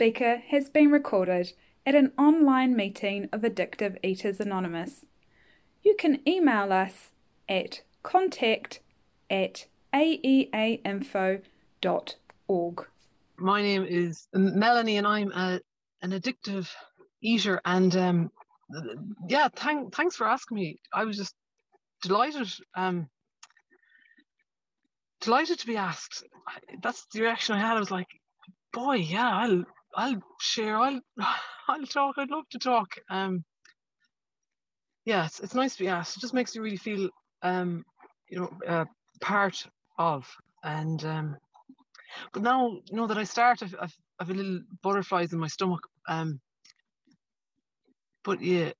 speaker has been recorded at an online meeting of Addictive Eaters Anonymous. You can email us at contact at aeainfo.org. My name is Melanie, and I'm a, an addictive eater. And um, yeah, thank, thanks for asking me. I was just delighted. Um, delighted to be asked. That's the reaction I had. I was like, boy, yeah, I'll I'll share. I'll I'll talk. I'd love to talk. Um, yeah, it's, it's nice to be asked. It just makes you really feel, um, you know, uh, part of. And um, but now, you know that I start, I've, I've, I've a little butterflies in my stomach. Um, but yeah,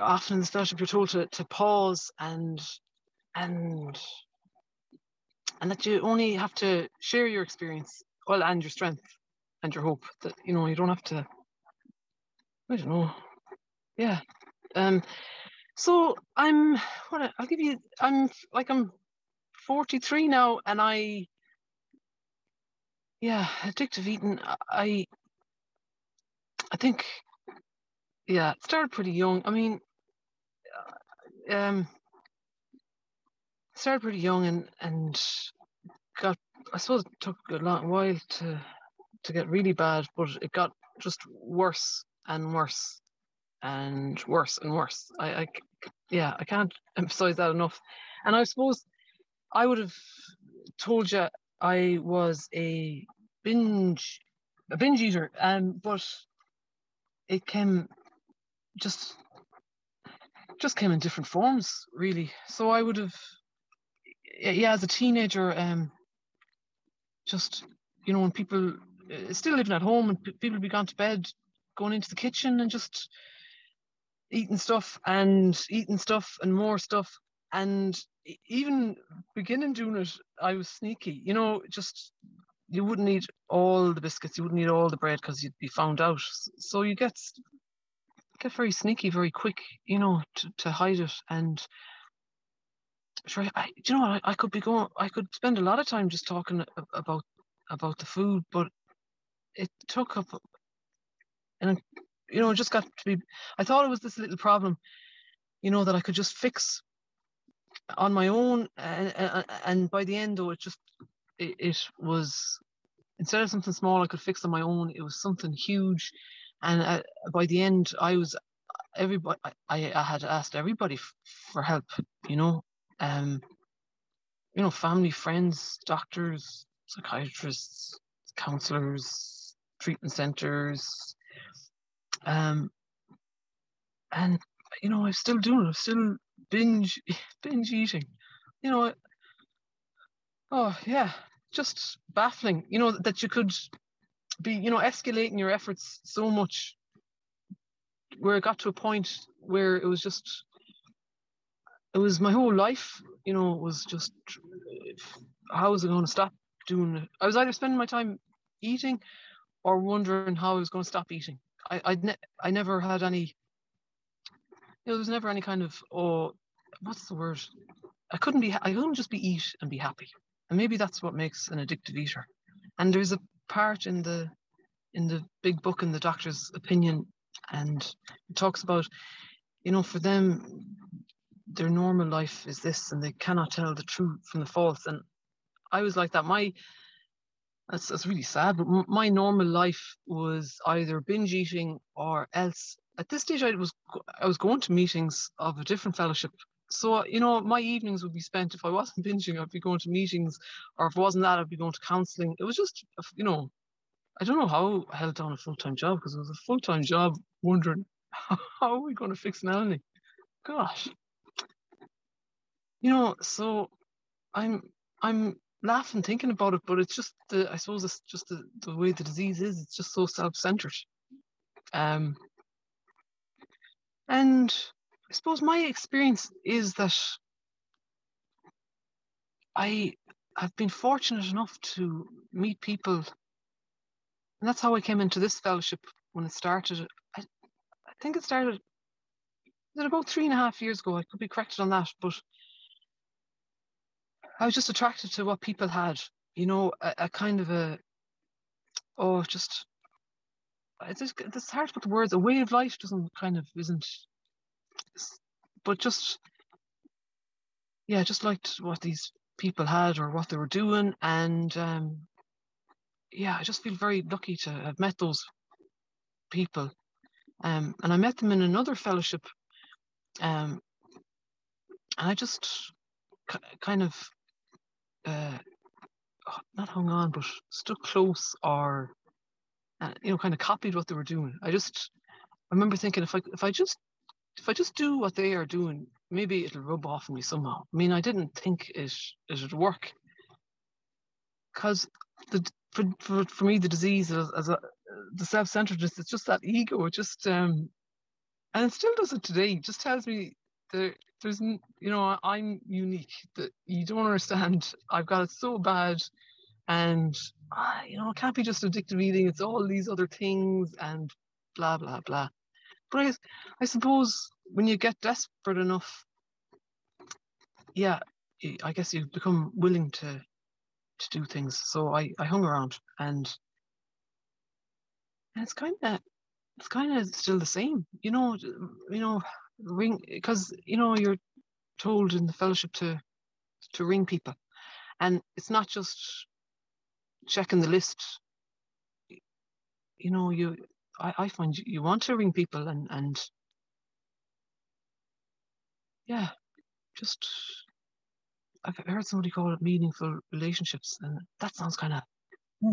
often in the fellowship you're told to, to pause and and and that you only have to share your experience, well, and your strength and your hope. That you know you don't have to. I don't know. Yeah. Um. So I'm. What I'll give you. I'm like I'm 43 now, and I. Yeah, addictive eating. I. I think yeah, it started pretty young. I mean, uh, um, started pretty young and and got. I suppose it took a long while to to get really bad, but it got just worse and worse and worse and worse. I, I yeah, I can't emphasize that enough. And I suppose I would have told you I was a binge a binge eater, um, but it came just just came in different forms really so i would have yeah as a teenager um just you know when people Uh, still living at home and people would be gone to bed going into the kitchen and just eating stuff and eating stuff and more stuff. And even beginning doing it i was sneaky. You know just you wouldn't eat all the biscuits you wouldn't eat all the bread because you'd be found out. So you get get very sneaky very quick, you know, to, to hide it. And sure, I, you know, I, I could be going, I could spend a lot of time just talking about about the food, but it took up, and you know, it just got to be. I thought it was this little problem, you know, that I could just fix on my own, and, and by the end, though, it just it, it was instead of something small I could fix on my own, it was something huge and uh, by the end, I was everybody. I, I had asked everybody f- for help. You know, um, you know, family, friends, doctors, psychiatrists, counselors, treatment centers, um, and you know, I'm still doing it. I'm still binge binge eating. You know, oh yeah, just baffling. You know that you could be you know escalating your efforts so much where it got to a point where it was just it was my whole life you know was just how was i going to stop doing it i was either spending my time eating or wondering how i was going to stop eating. I i, ne- I never had any you know, there was never any kind of oh what's the word? I couldn't be i couldn't just be eat and be happy. And maybe that's what makes an addictive eater. And there's a part in the in the big book in the doctor's opinion and it talks about you know for them their normal life is this and they cannot tell the truth from the false. And i was like that. My that's, that's really sad but my normal life was either binge eating or else at this stage i was i was going to meetings of a different fellowship. So you know my evenings would be spent if i wasn't binging i'd be going to meetings or if it wasn't that i'd be going to counseling it was just you know i don't know how i held down a full-time job because it was a full-time job wondering how are we going to fix melanie? Gosh. You know so i'm i'm laughing thinking about it but it's just the i suppose it's just the, the way the disease is it's just so self-centered um and I suppose my experience is that I have been fortunate enough to meet people, and that's how I came into this fellowship when it started. I, I think it started about three and a half years ago. I could be corrected on that, but I was just attracted to what people had, you know, a, a kind of a oh, just it's just it's hard to put the words. A way of life doesn't kind of isn't, but just yeah, just liked what these people had or what they were doing, and um, yeah, I just feel very lucky to have met those people. Um, and I met them in another fellowship, um, and I just kind of uh, not hung on, but stuck close or uh, you know, kind of copied what they were doing. I just I remember thinking if I if I just if I just do what they are doing, maybe it'll rub off on me somehow. I mean, I didn't think it it would work because the for, for for me the disease as, as a the self-centeredness it's just that ego it just um and it still does it today it just tells me that there's you know i'm unique that you don't understand. I've got it so bad and uh, you know it can't be just addictive eating it's all these other things and blah blah blah. But I, I suppose when you get desperate enough yeah i guess you become willing to to do things. So i i hung around and and it's kind of it's kind of still the same. You know you know ring because you know you're told in the fellowship to to ring people. And it's not just checking the list. You know you I, I find you, you want to ring people and and yeah just I've heard somebody call it meaningful relationships and that sounds kind of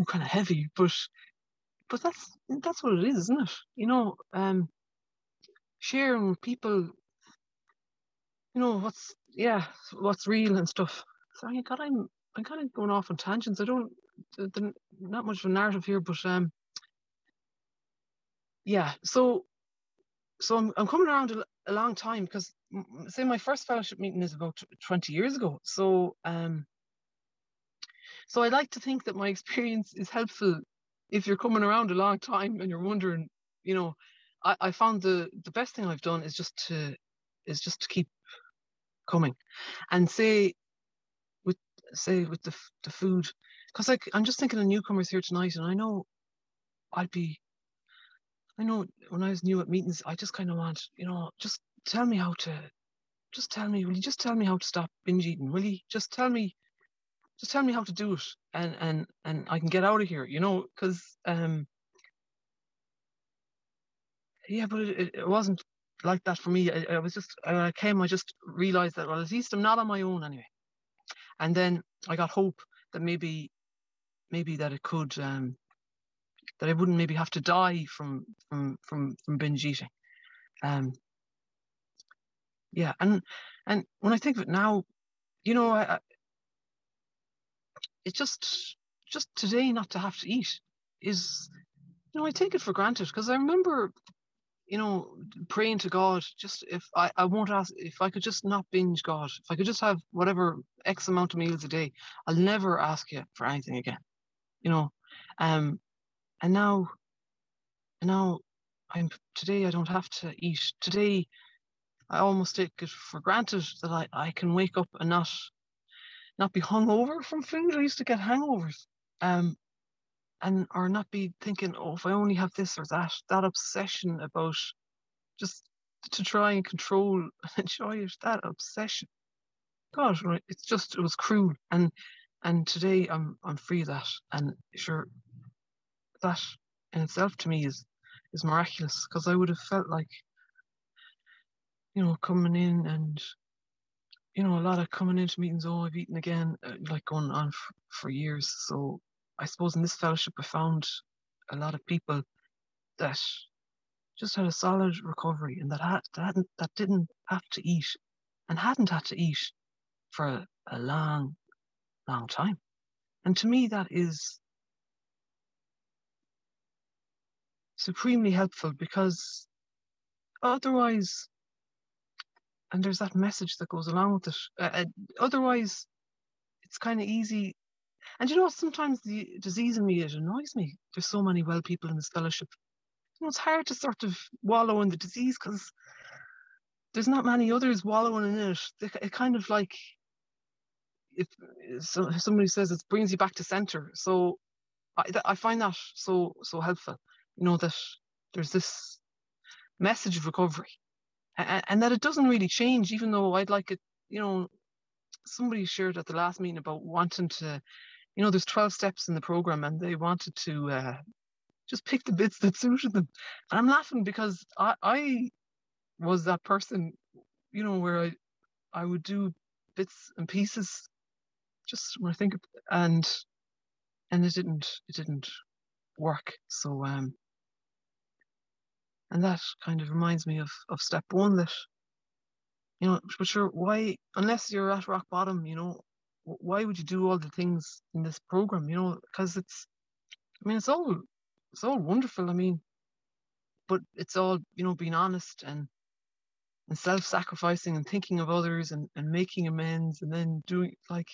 kind of heavy but but that's that's what it is isn't it? You know um sharing with people you know what's yeah what's real and stuff. Sorry god i'm i'm kind of going off on tangents. I don't not much of a narrative here but um yeah. So so i'm, I'm coming around a, a long time because say my first fellowship meeting is about 20 years ago. So um so i like to think that my experience is helpful if you're coming around a long time and you're wondering you know I, I found the the best thing I've done is just to is just to keep coming, and say with say with the the food, because like I'm just thinking of newcomers here tonight, and I know I'd be. I know when I was new at meetings, I just kind of want, you know, just tell me how to, just tell me, will you just tell me how to stop binge eating? Will you just tell me, just tell me how to do it, and and and I can get out of here, you know, because um, yeah, but it, it wasn't like that for me. I, I was just when I came, I just realized that well, at least I'm not on my own anyway. And then I got hope that maybe, maybe that it could, um, that I wouldn't maybe have to die from from from from binge eating. Um, yeah, and and when I think of it now, you know, I, I it's just just today not to have to eat is you know, I take it for granted because I remember you know, praying to God, just if I, I won't ask, if I could just not binge God, if I could just have whatever X amount of meals a day, I'll never ask you for anything again, you know. Um, and now, and now I'm today I don't have to eat. Today, I almost take it for granted that I, I can wake up and not not be hungover from food. I used to get hangovers. Um, and or not be thinking, oh, if I only have this or that, that obsession about just to try and control and enjoy it, that obsession. God, right? It's just it was cruel, and and today I'm I'm free of that, and sure, that in itself to me is is miraculous because I would have felt like, you know, coming in and you know, a lot of coming into meetings, oh, I've eaten again, uh, like going on for, for years. So I suppose in this fellowship, I found a lot of people that just had a solid recovery and that had that, that didn't have to eat and hadn't had to eat for a, a long, long time. And to me, that is supremely helpful because otherwise, and there's that message that goes along with it. Uh, uh otherwise, it's kind of easy and you know, sometimes the disease in me, it annoys me. There's so many well people in this fellowship. You know, it's hard to sort of wallow in the disease because there's not many others wallowing in it. It kind of like, if, if somebody says it brings you back to center. So I, I find that so so helpful. you know, that there's this message of recovery and, and that it doesn't really change, even though I'd like it, you know, somebody shared at the last meeting about wanting to, you know, there's 12 steps in the program and they wanted to uh, just pick the bits that suited them. And I'm laughing because I, I was that person, you know, where I, I would do bits and pieces just when I think of, and, and it didn't, it didn't work. So, um, and that kind of reminds me of, of step one that, you know, but sure, why, unless you're at rock bottom, you know, why would you do all the things in this program, you know, because it's, I mean, it's all, it's all wonderful. I mean, but it's all, you know, being honest and, and self-sacrificing and thinking of others and, and making amends and then doing like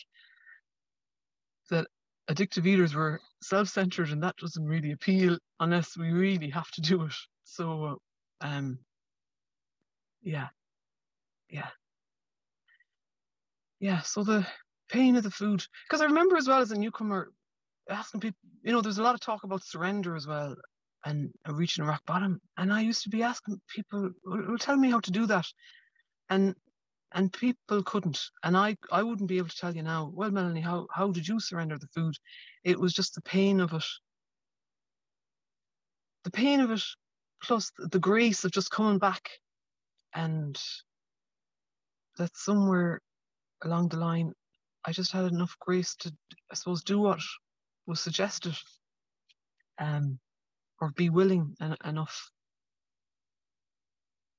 that addictive eaters were self-centered and that doesn't really appeal unless we really have to do it. So um yeah. Yeah. Yeah so the pain of the food. Because i remember as well as a newcomer asking people you know there's a lot of talk about surrender as well and reaching rock bottom. And i used to be asking people well, tell me how to do that. And and people couldn't. And i i wouldn't be able to tell you now well melanie how how did you surrender the food? It was just the pain of it. The pain of it plus the grace of just coming back and that somewhere along the line i just had enough grace to i suppose do what was suggested um or be willing en- enough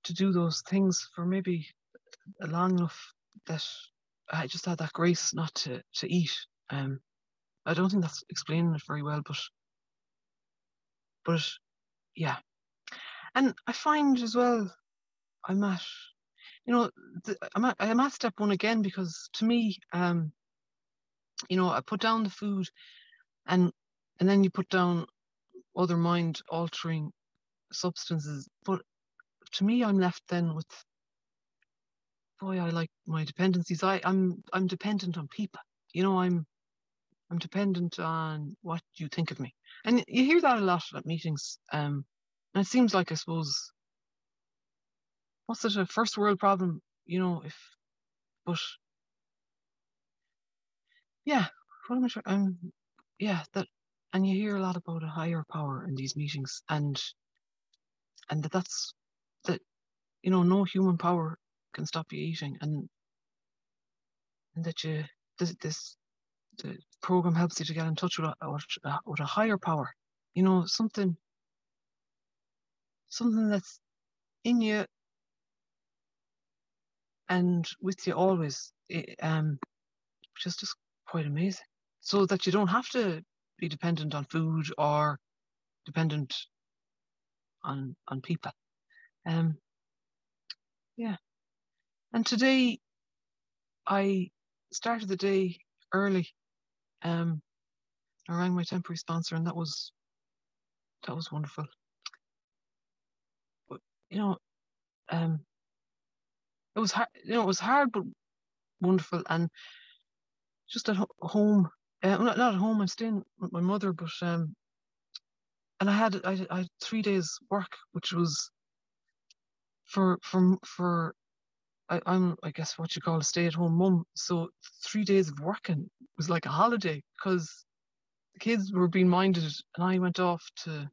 to do those things for maybe long enough that I just had that grace not to to eat. Um, I don't think that's explaining it very well, but but yeah, and I find as well I'm at you know the, I'm at I'm at step one again because to me um you know I put down the food and and then you put down other mind altering substances but to me I'm left then with boy, I like my dependencies. I, I'm I'm dependent on people. You know, I'm I'm dependent on what you think of me. And you hear that a lot at meetings. Um, and it seems like I suppose what's it a first world problem, you know, if but yeah, what am I trying um yeah, that and you hear a lot about a higher power in these meetings and and that that's that you know no human power can stop you eating and and that you this, this the program helps you to get in touch with a, with a, with a higher power. You know something something that's in you and with you always it, um which is just quite amazing so that you don't have to be dependent on food or dependent on on people um yeah and today I started the day early. Um, I rang my temporary sponsor, and that was that was wonderful. But you know, um, it was hard. You know, it was hard, but wonderful. And just at home, uh, not, not at home. I'm staying with my mother, but um, and I had I, I had three days work, which was for for for I, am I guess what you call a stay-at-home mum. So three days of working was like a holiday because the kids were being minded, and I went off to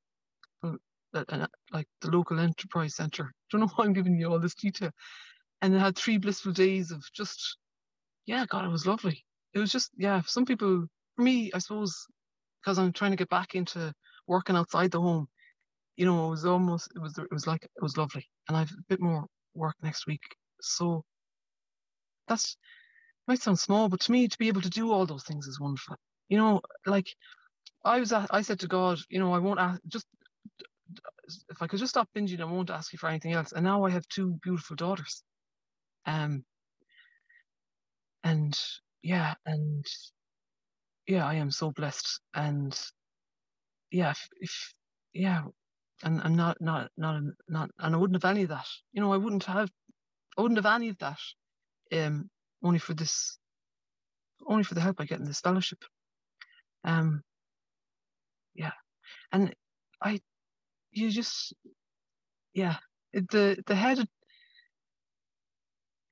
uh, like the local enterprise centre. Don't know why I'm giving you all this detail. And I had three blissful days of just, yeah, God, it was lovely. It was just, yeah. Some people, for me, I suppose, because I'm trying to get back into working outside the home. You know, it was almost, it was, it was like, it was lovely. And I've a bit more work next week so that's might sound small, but to me, to be able to do all those things is wonderful. You know, like I was, I said to God, you know, I won't ask, just if I could just stop binging, I won't ask you for anything else. And now I have two beautiful daughters. Um, and yeah, and yeah, I am so blessed. And yeah, if, if yeah, and and not not not not, and I wouldn't have any of that. You know, I wouldn't have I wouldn't have any of that um, only for this, only for the help I get in this fellowship. Um, yeah, and I, you just yeah the the head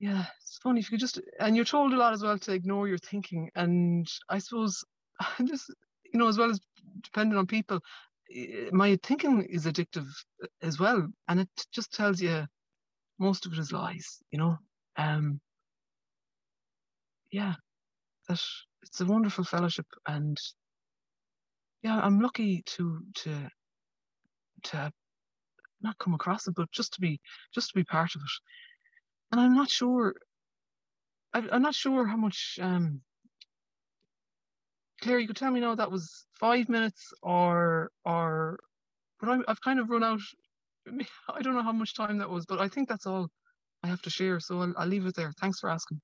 yeah it's funny if you just and you're told a lot as well to ignore your thinking and i suppose just you know as well as depending on people eh, my thinking is addictive as well and it just tells you most of it is lies you know? Um yeah that it's a wonderful fellowship and yeah i'm lucky to to to not come across it but just to be just to be part of it and i'm not sure I, i'm not sure how much um claire you could tell me now that was five minutes or or but I'm, i've kind of run out. I don't know how much time that was but i think that's all i have to share so i'll, I'll leave it there. Thanks for asking